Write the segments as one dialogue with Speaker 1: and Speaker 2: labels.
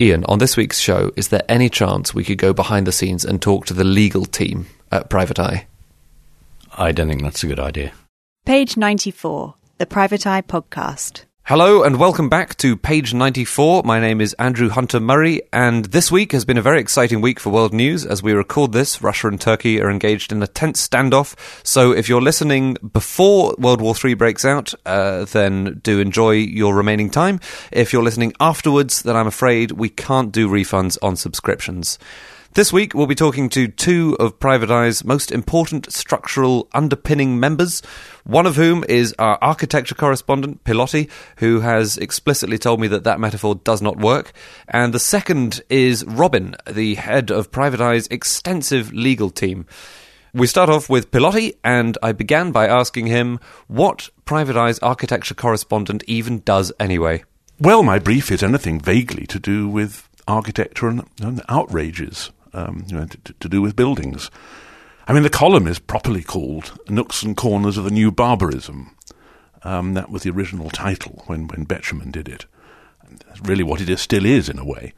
Speaker 1: Ian, on this week's show, is there any chance we could go behind the scenes and talk to the legal team at Private Eye?
Speaker 2: I don't think that's a good idea.
Speaker 3: Page 94, the Private Eye Podcast.
Speaker 1: Hello and welcome back to page 94. My name is Andrew Hunter Murray, and this week has been a very exciting week for world news. As we record this, Russia and Turkey are engaged in a tense standoff. So if you're listening before World War III breaks out, uh, then do enjoy your remaining time. If you're listening afterwards, then I'm afraid we can't do refunds on subscriptions. This week, we'll be talking to two of Private Eye's most important structural underpinning members, one of whom is our architecture correspondent, Piloti, who has explicitly told me that that metaphor does not work. And the second is Robin, the head of Private Eye's extensive legal team. We start off with Piloti, and I began by asking him what Private Eye's architecture correspondent even does anyway.
Speaker 4: Well, my brief is anything vaguely to do with architecture and, and outrages um, you know, to, to, do with buildings. I mean, the column is properly called Nooks and Corners of the New Barbarism. Um, that was the original title when, when Betjeman did it. And that's really what it is, still is, in a way.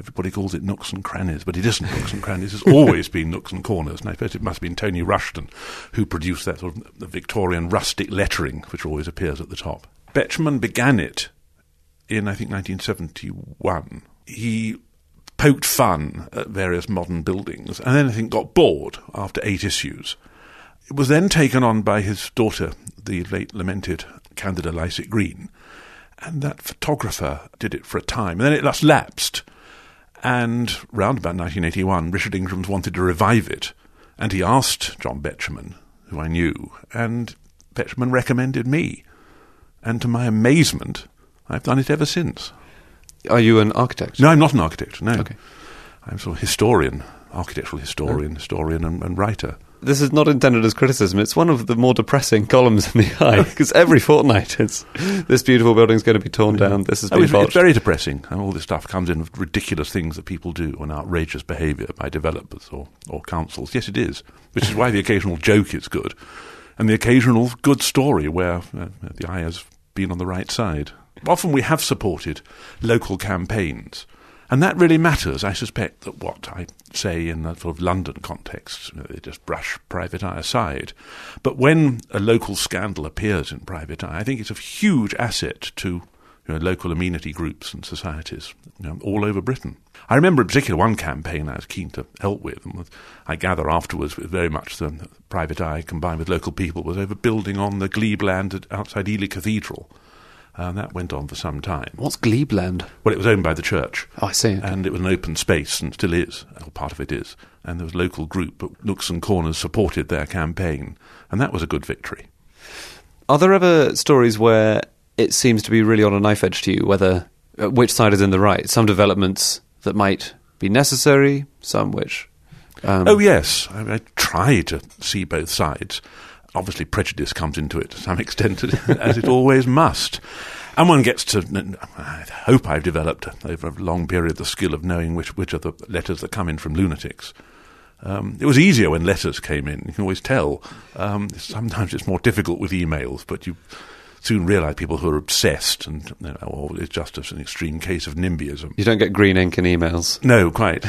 Speaker 4: Everybody calls it nooks and crannies, but it isn't nooks and crannies. It's always been nooks and corners. And I suppose it must have been Tony Rushton who produced that sort of Victorian rustic lettering, which always appears at the top. Betjeman began it in, I think, 1971. He poked fun at various modern buildings, and then I think got bored after eight issues. It was then taken on by his daughter, the late lamented Candida Lycett Green, and that photographer did it for a time, and then it thus lapsed. And round about 1981, Richard Ingrams wanted to revive it, and he asked John Betjeman, who I knew, and Betjeman recommended me. And to my amazement, I've done it ever since.
Speaker 1: Are you an architect?
Speaker 4: No, I'm not an architect. No,
Speaker 1: Okay.
Speaker 4: I'm sort of historian, architectural historian, historian, and, and writer.
Speaker 1: This is not intended as criticism. It's one of the more depressing columns in the eye because every fortnight it's this beautiful building's going to be torn down. This has
Speaker 4: Oh, it's, it's very depressing, and all this stuff comes in with ridiculous things that people do and outrageous behaviour by developers or, or councils. Yes, it is, which is why the occasional joke is good, and the occasional good story where uh, the eye has been on the right side. Often we have supported local campaigns. And that really matters. I suspect that what I say in the sort of London context, they just brush private eye aside. But when a local scandal appears in private eye, I think it's a huge asset to you know, local amenity groups and societies you know, all over Britain. I remember in particular one campaign I was keen to help with, and I gather afterwards with very much the private eye combined with local people, was over building on the glebe land outside Ely Cathedral. And that went on for some time.
Speaker 1: What's Glebeland?
Speaker 4: Well, it was owned by the church.
Speaker 1: Oh, I see.
Speaker 4: And it was an open space, and still is, or part of it is. And there was a local group, but Nooks and Corners supported their campaign, and that was a good victory.
Speaker 1: Are there ever stories where it seems to be really on a knife edge to you, whether uh, which side is in the right? Some developments that might be necessary, some which. Um,
Speaker 4: oh, yes, I, I try to see both sides. Obviously, prejudice comes into it to some extent, as it always must. And one gets to, I hope I've developed over a long period the skill of knowing which, which are the letters that come in from lunatics. Um, it was easier when letters came in. You can always tell. Um, sometimes it's more difficult with emails, but you soon realise people who are obsessed and you know, or it's just an extreme case of NIMBYism.
Speaker 1: You don't get green ink in emails.
Speaker 4: No, quite.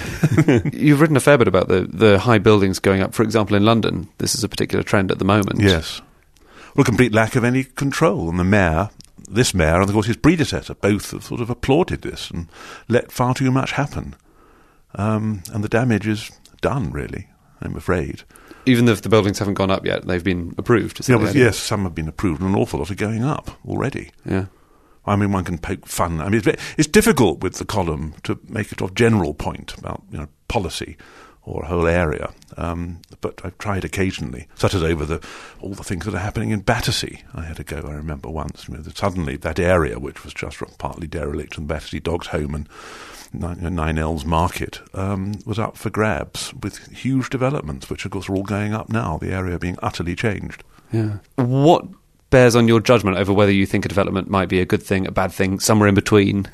Speaker 1: You've written a fair bit about the, the high buildings going up. For example, in London, this is a particular trend at the moment.
Speaker 4: yes. Well, a complete lack of any control. And the mayor, this mayor, and of course his predecessor, both have sort of applauded this and let far too much happen. Um, and the damage is done, really, I'm afraid.
Speaker 1: Even if the buildings haven't gone up yet, they've been approved.
Speaker 4: Yeah, but yes, some have been approved, and an awful lot are going up already.
Speaker 1: Yeah.
Speaker 4: I mean, one can poke fun. I mean, it's, it's difficult with the column to make a sort of general point about you know policy or a whole area. Um, but I've tried occasionally, such as over the all the things that are happening in Battersea. I had a go. I remember once. You know, that suddenly that area, which was just partly derelict, and Battersea Dogs Home and Nine, you know, Nine Elms Market, um, was up for grabs with huge developments, which of course are all going up now. The area being utterly changed.
Speaker 1: Yeah. What bears on your judgment over whether you think a development might be a good thing, a bad thing, somewhere in between?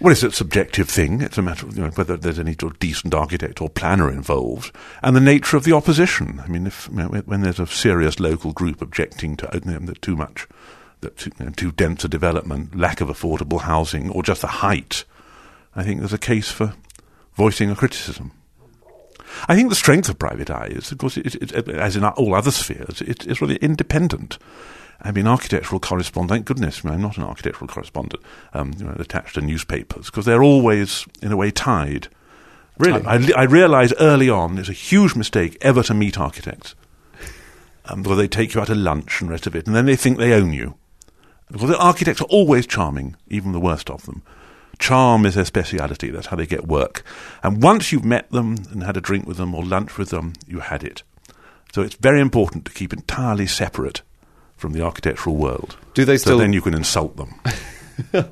Speaker 4: Well, it's a subjective thing. It's a matter of you know, whether there's any sort of decent architect or planner involved, and the nature of the opposition. I mean, if you know, when there's a serious local group objecting to you know, too much, that too, you know, too dense a development, lack of affordable housing, or just the height, I think there's a case for voicing a criticism. I think the strength of private eye is, of course, it, it, as in all other spheres, it, it's really independent. I mean, architectural correspondent, thank goodness, I am not an architectural correspondent, um, you know, attached to newspapers, because they're always, in a way, tied. Really, I, I realised early on it's a huge mistake ever to meet architects. Um, because they take you out to lunch and rest of it, and then they think they own you. Because the architects are always charming, even the worst of them. Charm is their speciality. That's how they get work. And once you've met them and had a drink with them or lunch with them, you had it. So it's very important to keep entirely separate from the architectural world.
Speaker 1: Do they still?
Speaker 4: So then you can insult them.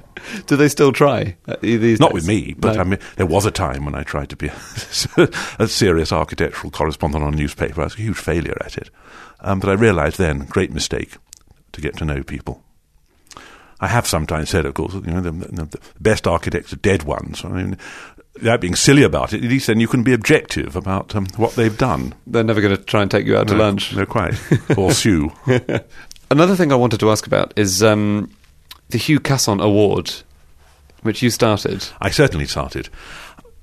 Speaker 1: Do they still try? Uh, these
Speaker 4: Not
Speaker 1: days?
Speaker 4: with me, but
Speaker 1: No.
Speaker 4: I mean, there was a time when I tried to be a, a serious architectural correspondent on a newspaper. I was a huge failure at it. Um, but I realised then, great mistake, to get to know people. I have sometimes said, of course, you know, the, the, the best architects are dead ones. I mean, without being silly about it, at least then you can be objective about um, what they've done.
Speaker 1: They're never going to try and take you out to
Speaker 4: No,
Speaker 1: lunch.
Speaker 4: No, quite. or sue.
Speaker 1: Another thing I wanted to ask about is um, the Hugh Casson Award, which you started.
Speaker 4: I certainly started.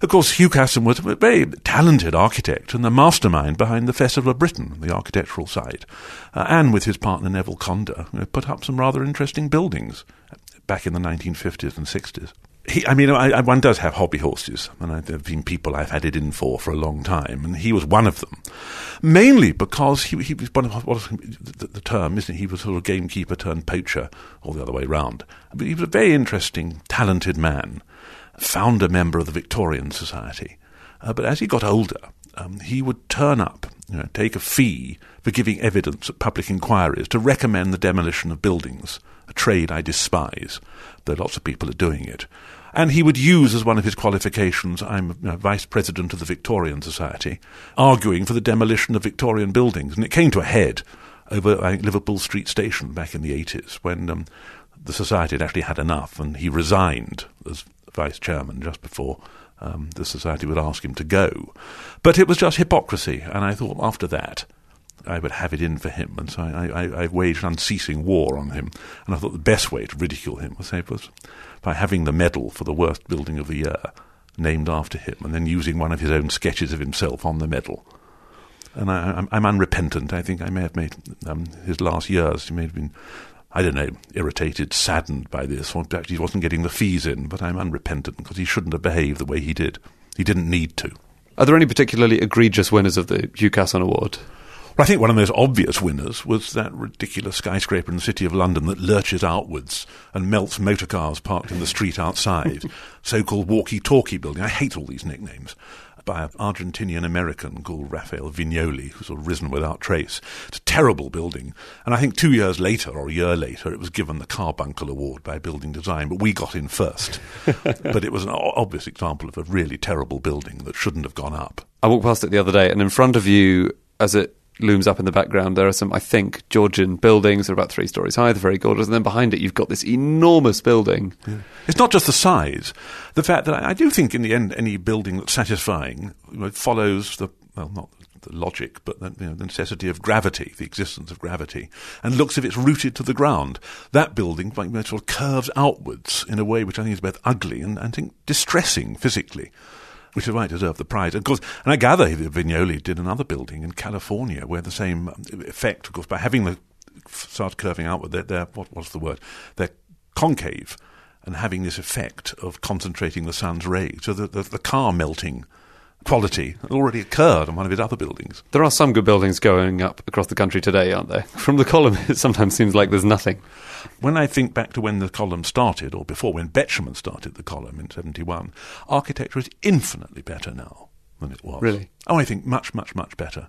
Speaker 4: Of course, Hugh Casson was a very talented architect and the mastermind behind the Festival of Britain, the architectural side, uh, and with his partner Neville Conder, know, put up some rather interesting buildings back in the 1950s and 60s. He, I mean, I, I, one does have hobby horses, and I, there have been people I've had it in for for a long time, and he was one of them. Mainly because he, he was one of what the, the term, isn't it? He was sort of gamekeeper turned poacher, or the other way round. But he was a very interesting, talented man founder member of the Victorian Society. Uh, but as he got older, um, he would turn up, you know, take a fee for giving evidence at public inquiries to recommend the demolition of buildings, a trade I despise, though lots of people are doing it. And he would use as one of his qualifications, I'm you know, vice president of the Victorian Society, arguing for the demolition of Victorian buildings. And it came to a head over I think, Liverpool Street Station back in the 80s when um, the society had actually had enough and he resigned as vice chairman just before um, the society would ask him to go. But it was just hypocrisy, and I thought after that I would have it in for him, and so I, I, I waged unceasing war on him. And I thought the best way to ridicule him was, say, was by having the medal for the worst building of the year named after him, and then using one of his own sketches of himself on the medal. And I, I'm, I'm unrepentant. I think I may have made um, his last years. He may have been I don't know, irritated, saddened by this, or perhaps he wasn't getting the fees in, but I'm unrepentant because he shouldn't have behaved the way he did. He didn't need to.
Speaker 1: Are there any particularly egregious winners of the Hugh Casson Award?
Speaker 4: Well, I think one of the most obvious winners was that ridiculous skyscraper in the city of London that lurches outwards and melts motor cars parked in the street outside. so called walkie talkie building. I hate all these nicknames. By an Argentinian American called Rafael Viñoly, who's sort of risen without trace. It's a terrible building. And I think two years later, or a year later, it was given the Carbuncle Award by Building Design, but we got in first. but it was an obvious example of a really terrible building that shouldn't have gone up.
Speaker 1: I walked past it the other day, and in front of you, as it looms up in the background, there are some, I think, Georgian buildings. They're about three stories high. They're very gorgeous. And then behind it, you've got this enormous building.
Speaker 4: It's not just the size. The fact that I, do think, in the end, any building that's satisfying follows the well, not the logic, but the, you know, the necessity of gravity, the existence of gravity, and looks if it's rooted to the ground. That building like, sort of curves outwards in a way which I think is both ugly and I think distressing physically. Which is why it deserved the prize. Of course, and I gather Viñoly did another building in California where the same um, effect, of course, by having the start curving outward, they're, they're what was the word? They're concave and having this effect of concentrating the sun's rays. So the, the, the car melting quality already occurred on one of his other buildings.
Speaker 1: There are some good buildings going up across the country today, aren't there? From the column, it sometimes seems like there's nothing.
Speaker 4: When I think back to when the column started, or before when Betjeman started the column in 71, architecture is infinitely better now than it was.
Speaker 1: Really?
Speaker 4: Oh, I think much, much, much better.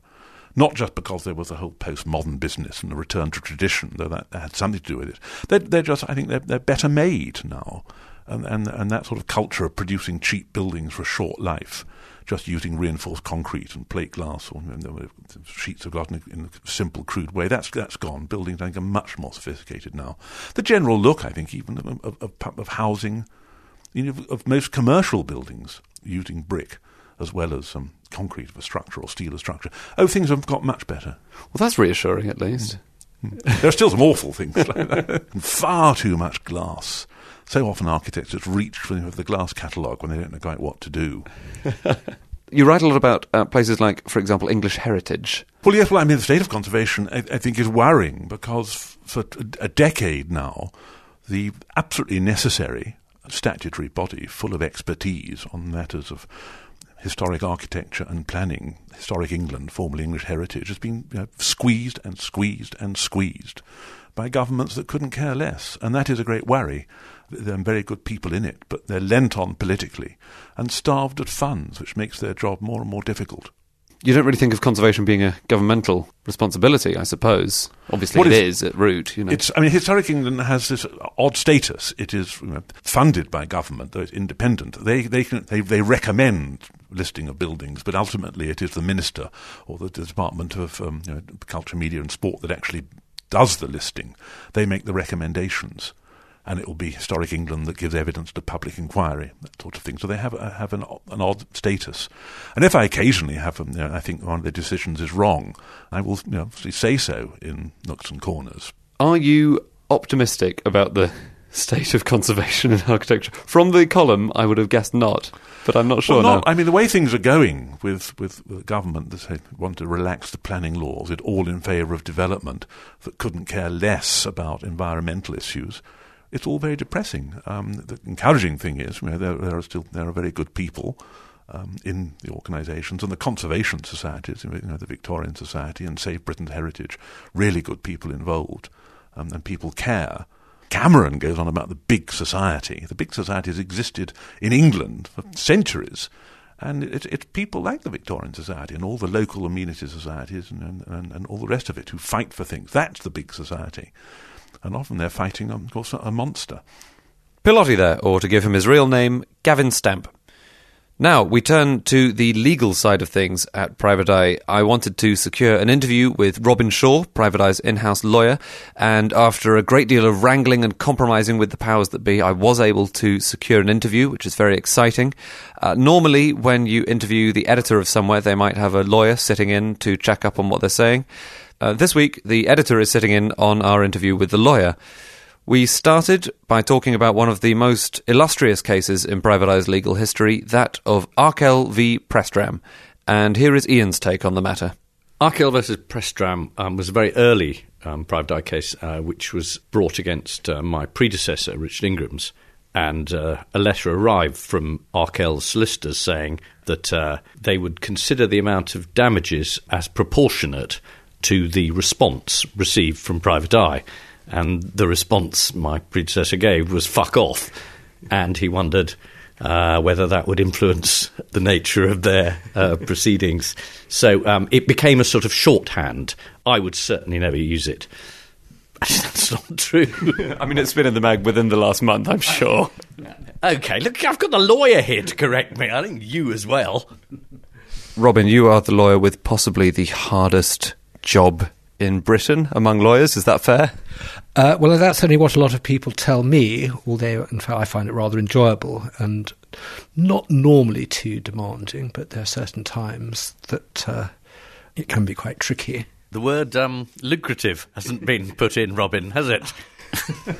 Speaker 4: Not just because there was a whole postmodern business and a return to tradition, though that, had something to do with it. They're, they're just, I think, they're, they're better made now. And, and, and that sort of culture of producing cheap buildings for a short life, just using reinforced concrete and plate glass or you know, sheets of glass in a, in a simple, crude way, that's, that's gone. Buildings, I think, are much more sophisticated now. The general look, I think, even of, of, of, of housing, you know, of, of most commercial buildings using brick as well as um, concrete for structure or steel as structure. Oh, things have got much better.
Speaker 1: Well, that's reassuring at least.
Speaker 4: There are still some awful things like that. Far too much glass. So often architects just reach for the glass catalogue when they don't know quite what to do.
Speaker 1: You write a lot about uh, places like, for example, English heritage.
Speaker 4: Well, yes, well, I mean, the state of conservation, I, I think, is worrying because for a decade now, the absolutely necessary statutory body full of expertise on matters of historic architecture and planning, historic England, formerly English heritage, has been you know, squeezed and squeezed and squeezed by governments that couldn't care less. And that is a great worry. There are very good people in it, but they're lent on politically and starved of funds, which makes their job more and more difficult.
Speaker 1: You don't really think of conservation being a governmental responsibility, I suppose. Obviously,
Speaker 4: What
Speaker 1: it
Speaker 4: is-
Speaker 1: is at root. You know.
Speaker 4: It's, I mean, Historic England has this odd status. It is you know, funded by government, though it's independent. They, they, can, they, they recommend listing of buildings, but ultimately it is the minister or the, the Department of um, you know, Culture, Media and Sport that actually does the listing. They make the recommendations. And it will be Historic England that gives evidence to public inquiry, that sort of thing. So they have, a, have an, an odd status. And if I occasionally have, um, you know, I think one of their decisions is wrong, I will you know, obviously say so in nooks and corners.
Speaker 1: Are you optimistic about the state of conservation in architecture? From the column, I would have guessed not, but I'm not sure
Speaker 4: well,
Speaker 1: now.
Speaker 4: I mean, the way things are going with, with, with the government that say want to relax the planning laws, it all in favour of development that couldn't care less about environmental issues. It's all very depressing. Um, the encouraging thing is, you know, there, there are still there are very good people um, in the organisations and the conservation societies, you know, the Victorian Society and Save Britain's Heritage, really good people involved, um, and people care. Cameron goes on about the big society. The big society has existed in England for centuries. And it, it's people like the Victorian Society and all the local amenity societies and, and, and all the rest of it who fight for things. That's the big society. And often they're fighting, of course, a monster.
Speaker 1: Piloti there, or to give him his real name, Gavin Stamp. Now, we turn to the legal side of things at Private Eye. I wanted to secure an interview with Robin Shaw, Private Eye's in house lawyer, and after a great deal of wrangling and compromising with the powers that be, I was able to secure an interview, which is very exciting. Uh, normally, when you interview the editor of somewhere, they might have a lawyer sitting in to check up on what they're saying. Uh, this week, the editor is sitting in on our interview with the lawyer. We started by talking about one of the most illustrious cases in Private Eye's legal history, that of Arkell v. Pressdram. And here is Ian's take on the matter.
Speaker 2: Arkell versus Pressdram um, was a very early um, private eye case, uh, which was brought against uh, my predecessor, Richard Ingrams. And uh, a letter arrived from Arkell's solicitors saying that uh, they would consider the amount of damages as proportionate to the response received from Private Eye. And the response my predecessor gave was fuck off. And he wondered uh, whether that would influence the nature of their uh, proceedings. So um, it became a sort of shorthand. I would certainly never use it. That's not true.
Speaker 1: I mean, it's been in the mag within the last month, I'm sure.
Speaker 2: okay, look, I've got the lawyer here to correct me. I think you as well.
Speaker 1: Robin, you are the lawyer with possibly the hardest job in Britain among lawyers. Is that fair?
Speaker 5: Uh, well, that's certainly what a lot of people tell me, although in fact I find it rather enjoyable and not normally too demanding, but there are certain times that uh, it can be quite tricky.
Speaker 2: The word um, lucrative hasn't been put in, Robin, has it?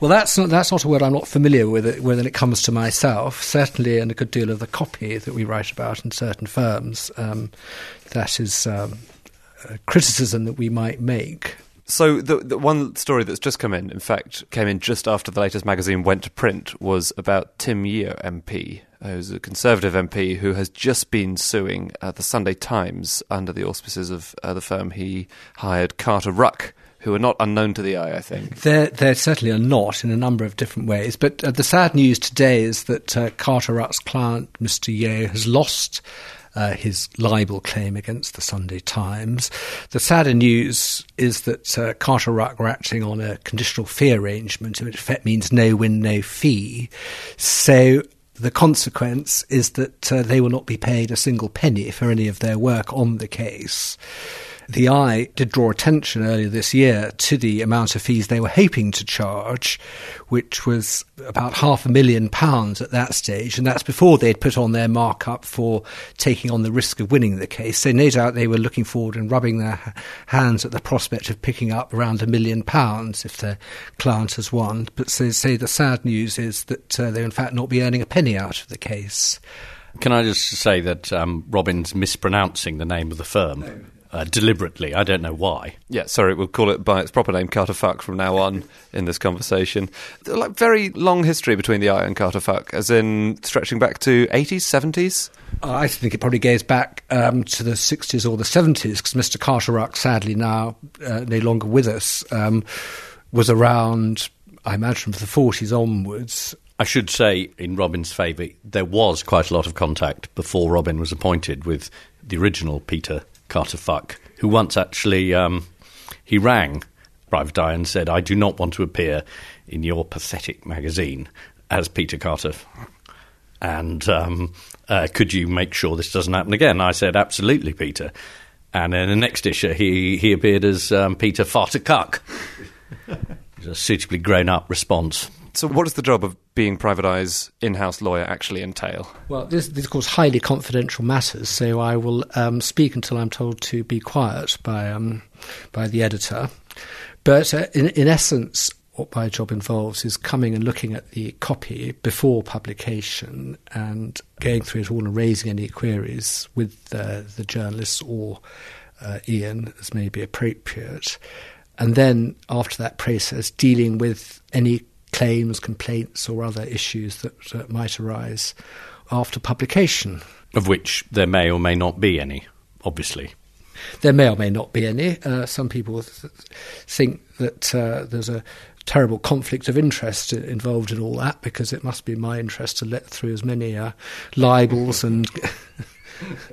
Speaker 5: Well, that's not that's not a word I'm not familiar with it, when it comes to myself. Certainly, in a good deal of the copy that we write about in certain firms, um, that is um, a criticism that we might make.
Speaker 1: So the, the one story that's just come in, in fact, came in just after the latest magazine went to print, was about Tim Yeo MP, who's a Conservative MP who has just been suing uh, the Sunday Times under the auspices of uh, the firm he hired, Carter Ruck, who are not unknown to the eye, I think.
Speaker 5: There, there certainly are not in a number of different ways. But uh, the sad news today is that uh, Carter Ruck's client, Mr. Yeo, has lost uh, his libel claim against the Sunday Times. The sadder news is that uh, Carter Ruck acting on a conditional fee arrangement, which in effect means no win, no fee. So the consequence is that uh, they will not be paid a single penny for any of their work on the case. The Eye did draw attention earlier this year to the amount of fees they were hoping to charge, which was about half a million pounds at that stage, and that's before they'd put on their markup for taking on the risk of winning the case. So no doubt they were looking forward and rubbing their hands at the prospect of picking up around a million pounds if their client has won. But so say the sad news is that uh, they'll in fact not be earning a penny out of the case.
Speaker 2: Can I just say that um, Robin's mispronouncing the name of the firm? Uh, deliberately. I don't know why.
Speaker 1: Yeah, sorry, we'll call it by its proper name, Carter Fuck, from now on in this conversation. Like very long history between the Eye and Carter Fuck, as in stretching back to 80s, 70s.
Speaker 5: I think it probably goes back um, to the 60s or the 70s because Mr. Carter Ruck, sadly now uh, no longer with us, um, was around, I imagine, from the 40s onwards.
Speaker 2: I should say, in Robin's favour, there was quite a lot of contact before Robin was appointed with the original Peter Carter Fuck, who once actually um, he rang Private Eye and said, "I do not want to appear in your pathetic magazine as Peter Carter." And um, uh, could you make sure this doesn't happen again? I said, absolutely, Peter. And in the next issue, he, he appeared as um, Peter Farter Cuck. a suitably grown up response.
Speaker 1: So, what does the job of being Private Eye's in house lawyer actually entail?
Speaker 5: Well, this, this, of course, highly confidential matters, so I will um, speak until I'm told to be quiet by, um, by the editor. But uh, in, in essence, what my job involves is coming and looking at the copy before publication and going through it all and raising any queries with uh, the journalists or uh, Ian as may be appropriate. And then, after that process, dealing with any claims, complaints, or other issues that uh, might arise after publication.
Speaker 2: Of which there may or may not be any, obviously.
Speaker 5: There may or may not be any. Uh, some people th- think that uh, there's a terrible conflict of interest involved in all that because it must be my interest to let through as many uh, libels and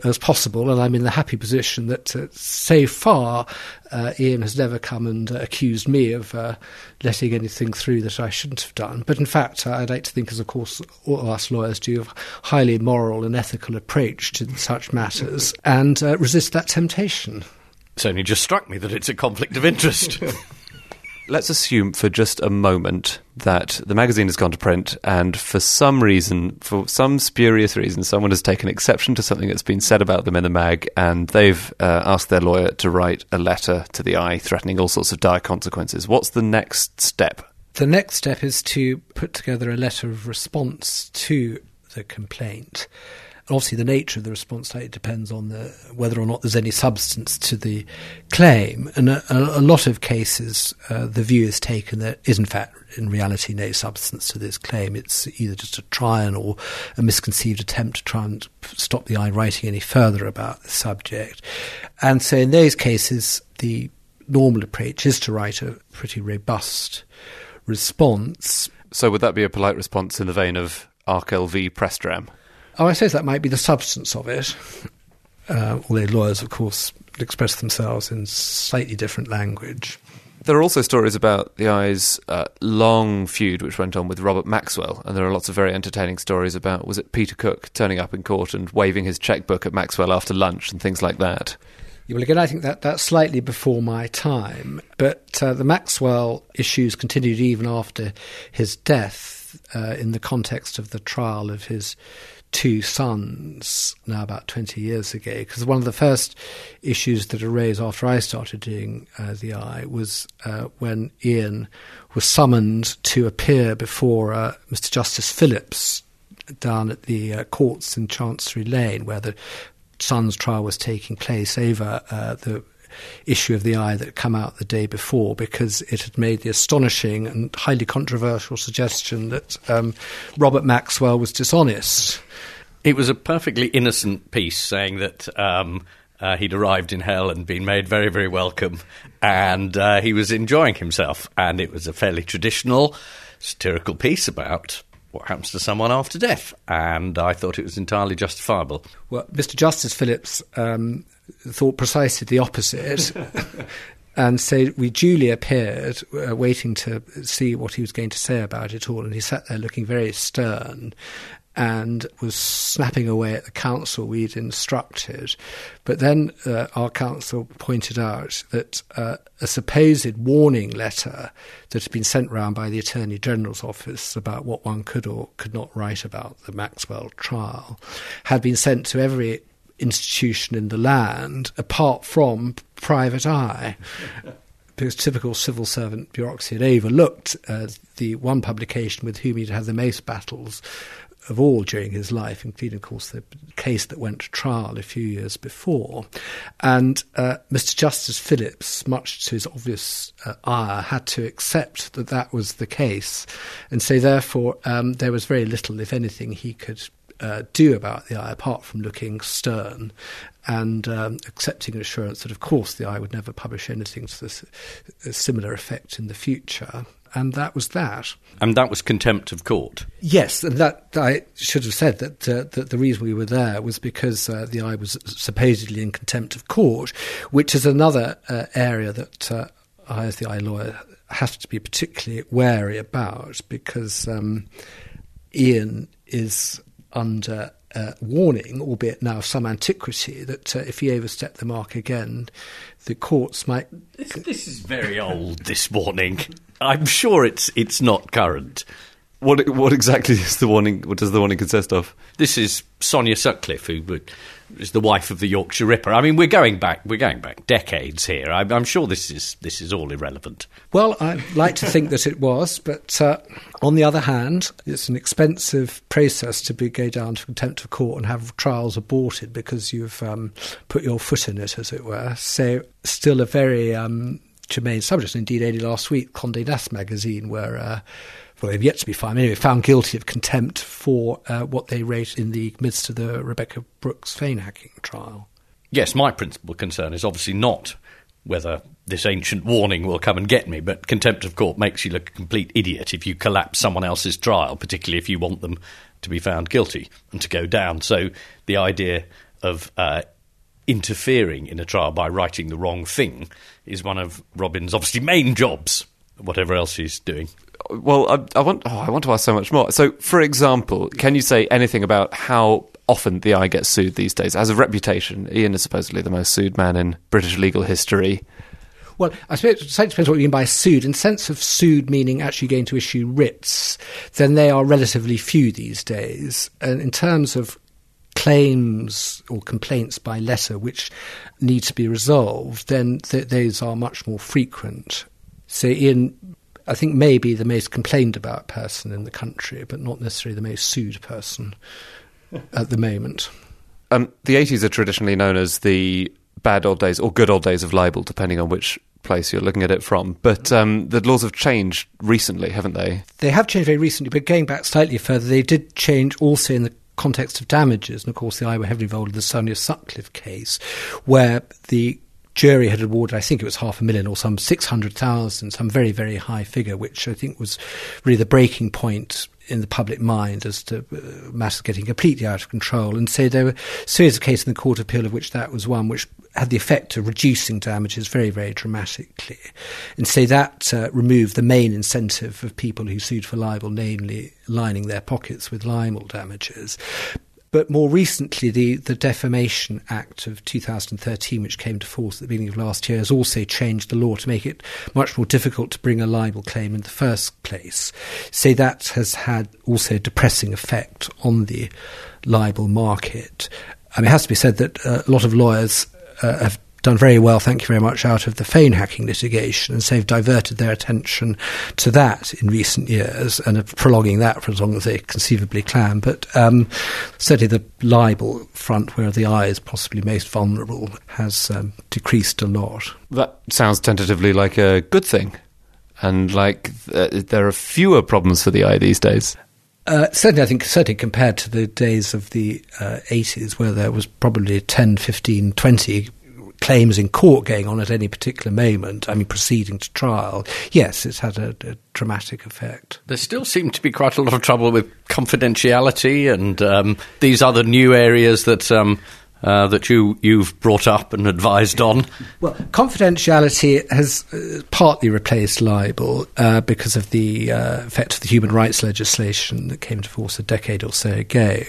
Speaker 5: as possible, and I'm in the happy position that uh, so far uh, Ian has never come and uh, accused me of uh, letting anything through that I shouldn't have done. But in fact, I'd like to think, as of course all of us lawyers do, a highly moral and ethical approach to such matters and uh, resist that temptation.
Speaker 2: It's only just struck me that it's a conflict of interest.
Speaker 1: Let's assume for just a moment that the magazine has gone to print, and for some reason, for some spurious reason, someone has taken exception to something that's been said about them in the mag, and they've uh, asked their lawyer to write a letter to the Eye threatening all sorts of dire consequences. What's the next step?
Speaker 5: The next step is to put together a letter of response to the complaint obviously the nature of the response it depends on the, whether or not there's any substance to the claim. And a, a lot of cases, uh, the view is taken that is in fact, in reality, no substance to this claim. It's either just a try or a misconceived attempt to try and stop the eye writing any further about the subject. And so in those cases, the normal approach is to write a pretty robust response.
Speaker 1: So would that be a polite response in the vein of Arkell v Pressdram?
Speaker 5: Oh, I suppose that might be the substance of it. Uh, although lawyers, of course, express themselves in slightly different language.
Speaker 1: There are also stories about the Eye's uh, long feud, which went on with Robert Maxwell, and there are lots of very entertaining stories about was it Peter Cook turning up in court and waving his checkbook at Maxwell after lunch and things like that.
Speaker 5: Yeah, well, again, I think that that's slightly before my time, but uh, the Maxwell issues continued even after his death uh, in the context of the trial of his two sons now about 20 years ago because one of the first issues that arose after I started doing uh, the Eye was uh, when Ian was summoned to appear before uh, Mr. Justice Phillips down at the uh, courts in Chancery Lane where the son's trial was taking place over uh, the issue of the eye that had come out the day before because it had made the astonishing and highly controversial suggestion that um, Robert Maxwell was dishonest.
Speaker 2: It was a perfectly innocent piece saying that um, uh, he'd arrived in hell and been made very, very welcome, and uh, he was enjoying himself. And it was a fairly traditional, satirical piece about what happens to someone after death, and I thought it was entirely justifiable.
Speaker 5: Well, Mr. Justice Phillips um, thought precisely the opposite. and so we duly appeared, uh, waiting to see what he was going to say about it all. And he sat there looking very stern and was snapping away at the counsel we'd instructed. But then uh, our counsel pointed out that uh, a supposed warning letter that had been sent round by the Attorney General's office about what one could or could not write about the Maxwell trial had been sent to every institution in the land apart from Private Eye. because typical civil servant bureaucracy had overlooked uh, the one publication with whom he'd had the most battles of all during his life, including, of course, the case that went to trial a few years before. And uh, Mr. Justice Phillips, much to his obvious uh, ire, had to accept that that was the case. And so, therefore, um, there was very little, if anything, he could uh, do about the eye apart from looking stern and um, accepting an assurance that, of course, the eye would never publish anything to this a similar effect in the future and that was that.
Speaker 2: And that was contempt of court.
Speaker 5: Yes, and that I should have said that uh, that the reason we were there was because uh, the eye was supposedly in contempt of court, which is another uh, area that uh, I, as the eye lawyer, have to be particularly wary about because um, Ian is under uh, warning, albeit now of some antiquity, that uh, if he overstepped the mark again, the courts might.
Speaker 2: This, this is very old. This warning. I'm sure it's it's not current.
Speaker 1: What what exactly is the warning? What does the warning consist of?
Speaker 2: This is Sonia Sutcliffe, who is the wife of the Yorkshire Ripper. I mean, we're going back we're going back decades here. I'm, I'm sure this is this is all irrelevant.
Speaker 5: Well, I'd like to think that it was, but uh, on the other hand, it's an expensive process to be go down to contempt of court and have trials aborted because you've um, put your foot in it, as it were. So, still a very um, germane subject. Indeed, only last week, Condé Nast magazine were. Uh, well, they've yet to be found, anyway, found guilty of contempt for uh, what they wrote in the midst of the Rebekah Brooks phone hacking trial.
Speaker 2: Yes, my principal concern is obviously not whether this ancient warning will come and get me, but contempt of court makes you look a complete idiot if you collapse someone else's trial, particularly if you want them to be found guilty and to go down. So the idea of uh, interfering in a trial by writing the wrong thing is one of Robin's obviously main jobs, whatever else he's doing.
Speaker 1: Well, I, I want oh, I want to ask so much more. So, for example, can you say anything about how often the eye gets sued these days? As a reputation, Ian is supposedly the most sued man in British legal history.
Speaker 5: Well, I suppose it depends what you mean by sued. In sense of sued meaning actually going to issue writs, then they are relatively few these days. And in terms of claims or complaints by letter which need to be resolved, then th- those are much more frequent. So, Ian, I think, maybe the most complained about person in the country, but not necessarily the most sued person at the moment.
Speaker 1: Um, the 80s are traditionally known as the bad old days or good old days of libel, depending on which place you're looking at it from. But um, the laws have changed recently, haven't they?
Speaker 5: They have changed very recently, but going back slightly further, they did change also in the context of damages. And of course, the eye were heavily involved in the Sonia Sutcliffe case, where the jury had awarded, I think it was half a million or some 600,000, some very, very high figure, which I think was really the breaking point in the public mind as to uh, matters getting completely out of control. And so there were a series of cases in the Court of Appeal of which that was one, which had the effect of reducing damages very, very dramatically. And so that uh, removed the main incentive of people who sued for libel, namely lining their pockets with libel damages. But more recently, the, the Defamation Act of 2013, which came to force at the beginning of last year, has also changed the law to make it much more difficult to bring a libel claim in the first place. So that has had also a depressing effect on the libel market. Mean, it has to be said that uh, a lot of lawyers uh, have done very well, thank you very much, out of the phone hacking litigation, and so have diverted their attention to that in recent years and are prolonging that for as long as they conceivably can. But um, certainly the libel front, where the eye is possibly most vulnerable, has um, decreased a lot.
Speaker 1: That sounds tentatively like a good thing. And like uh, there are fewer problems for the eye these days.
Speaker 5: Uh, certainly, I think, certainly compared to the days of the uh, 80s, where there was probably 10, 15, 20 claims in court going on at any particular moment, I mean, proceeding to trial, yes, it's had a, a dramatic effect.
Speaker 2: There still seemed to be quite a lot of trouble with confidentiality and um, these other new areas that um, uh, that you, you've brought up and advised on?
Speaker 5: Well, confidentiality has uh, partly replaced libel uh, because of the uh, effect of the human rights legislation that came into force a decade or so ago.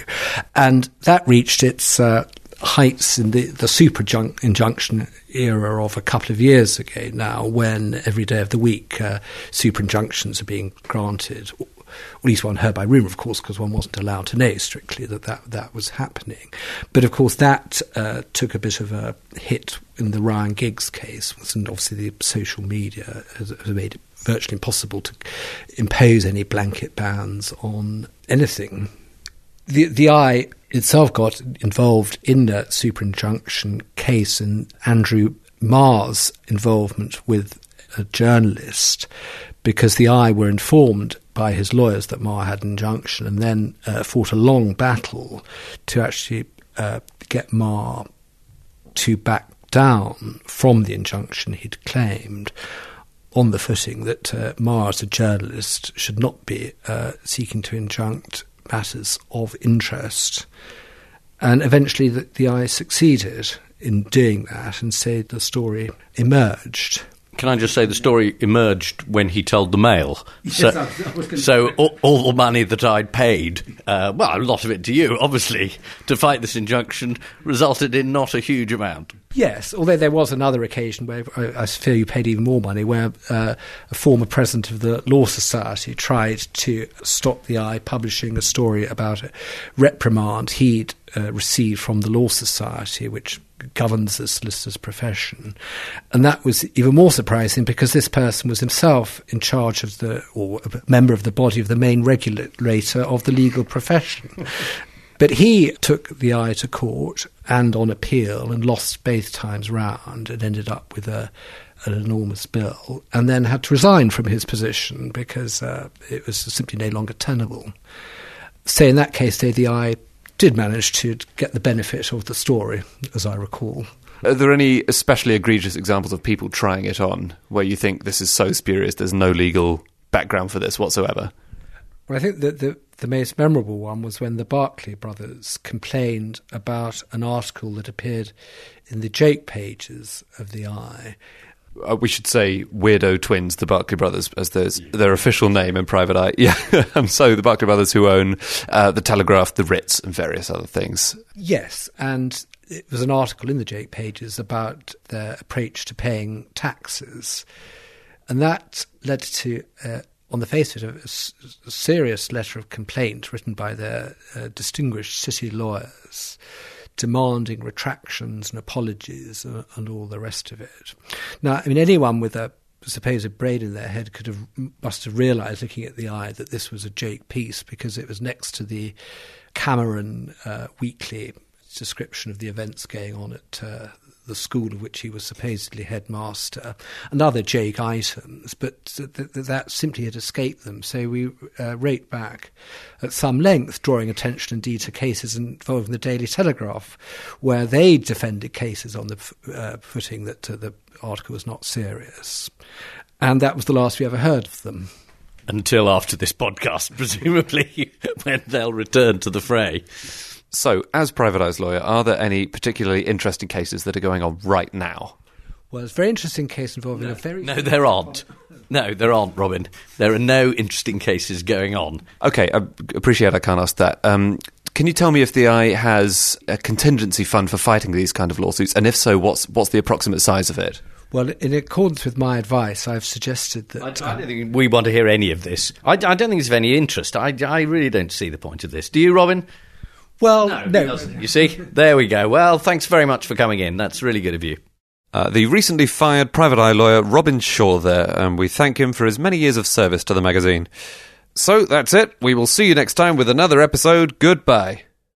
Speaker 5: And that reached its uh, heights in the, the super injunction era of a couple of years ago now, when every day of the week uh, super injunctions are being granted at least one heard by rumour, of course, because one wasn't allowed to know strictly that that, that was happening. But of course, that uh, took a bit of a hit in the Ryan Giggs case, and obviously the social media has, has made it virtually impossible to impose any blanket bans on anything. The the Eye itself got involved in that super injunction case, and Andrew Marr's involvement with a journalist because the Eye were informed by his lawyers that Marr had an injunction and then uh, fought a long battle to actually uh, get Marr to back down from the injunction he'd claimed on the footing that uh, Marr, as a journalist, should not be uh, seeking to injunct matters of interest. And eventually the, the Eye succeeded in doing that, and so the story emerged.
Speaker 2: Can I just say the story emerged when he told the Mail? So, yes, so all, all, the money that I'd paid, uh, well, a lot of it to you, obviously, to fight this injunction resulted in not a huge amount.
Speaker 5: Yes, although there was another occasion where I, I fear you paid even more money, where uh, a former president of the Law Society tried to stop the Eye publishing a story about a reprimand he'd uh, received from the Law Society, which governs the solicitor's profession. And that was even more surprising because this person was himself in charge of the, or a member of the body of the main regulator of the legal profession. But he took the eye to court and on appeal and lost both times round and ended up with a, an enormous bill and then had to resign from his position because uh, it was simply no longer tenable. So in that case, though, the eye did manage to get the benefit of the story, as I recall.
Speaker 1: Are there any especially egregious examples of people trying it on where you think this is so spurious, there's no legal background for this whatsoever?
Speaker 5: Well, I think that the, the most memorable one was when the Barclay brothers complained about an article that appeared in the joke pages of the Eye
Speaker 1: uh, we should say Weirdo Twins, the Barclay brothers, as their, their official name in private eye. Yeah, and so the Barclay brothers who own uh, the Telegraph, the Ritz, and various other things.
Speaker 5: Yes, and it was an article in the Joke pages about their approach to paying taxes, and that led to. Uh, on the face of it, a, serious letter of complaint written by their uh, distinguished city lawyers demanding retractions and apologies and, and all the rest of it. Now, I mean, anyone with a supposed brain in their head could have must have realised, looking at the eye, that this was a joke piece because it was next to the Cameron uh, Weekly description of the events going on at uh, the school of which he was supposedly headmaster, and other joke items, but th- th- that simply had escaped them. So we uh, wrote back at some length, drawing attention indeed to cases involving the Daily Telegraph, where they defended cases on the f- uh, footing that uh, the article was not serious. And that was the last we ever heard of them.
Speaker 2: Until after this podcast, presumably, when they'll return to the fray.
Speaker 1: So, as Private Eye's lawyer, are there any particularly interesting cases that are going on right now?
Speaker 5: Well, it's a very interesting case involving
Speaker 2: no,
Speaker 5: a very.
Speaker 2: No, there aren't. No, there aren't, Robin. There are no interesting cases going on.
Speaker 1: Okay, I appreciate I can't ask that. Um, can you tell me if the Eye has a contingency fund for fighting these kind of lawsuits, and if so, what's what's the approximate size of it?
Speaker 5: Well, in accordance with my advice, I've suggested that. I,
Speaker 2: I don't think we want to hear any of this. I, I, don't think it's of any interest. I, I really don't see the point of this. Do you, Robin?
Speaker 5: Well, no. no.
Speaker 2: You see? There we go. Well, thanks very much for coming in. That's really good of you.
Speaker 1: Uh, the recently fired private eye lawyer Robin Shaw there, and we thank him for his many years of service to the magazine. So that's it. We will see you next time with another episode. Goodbye.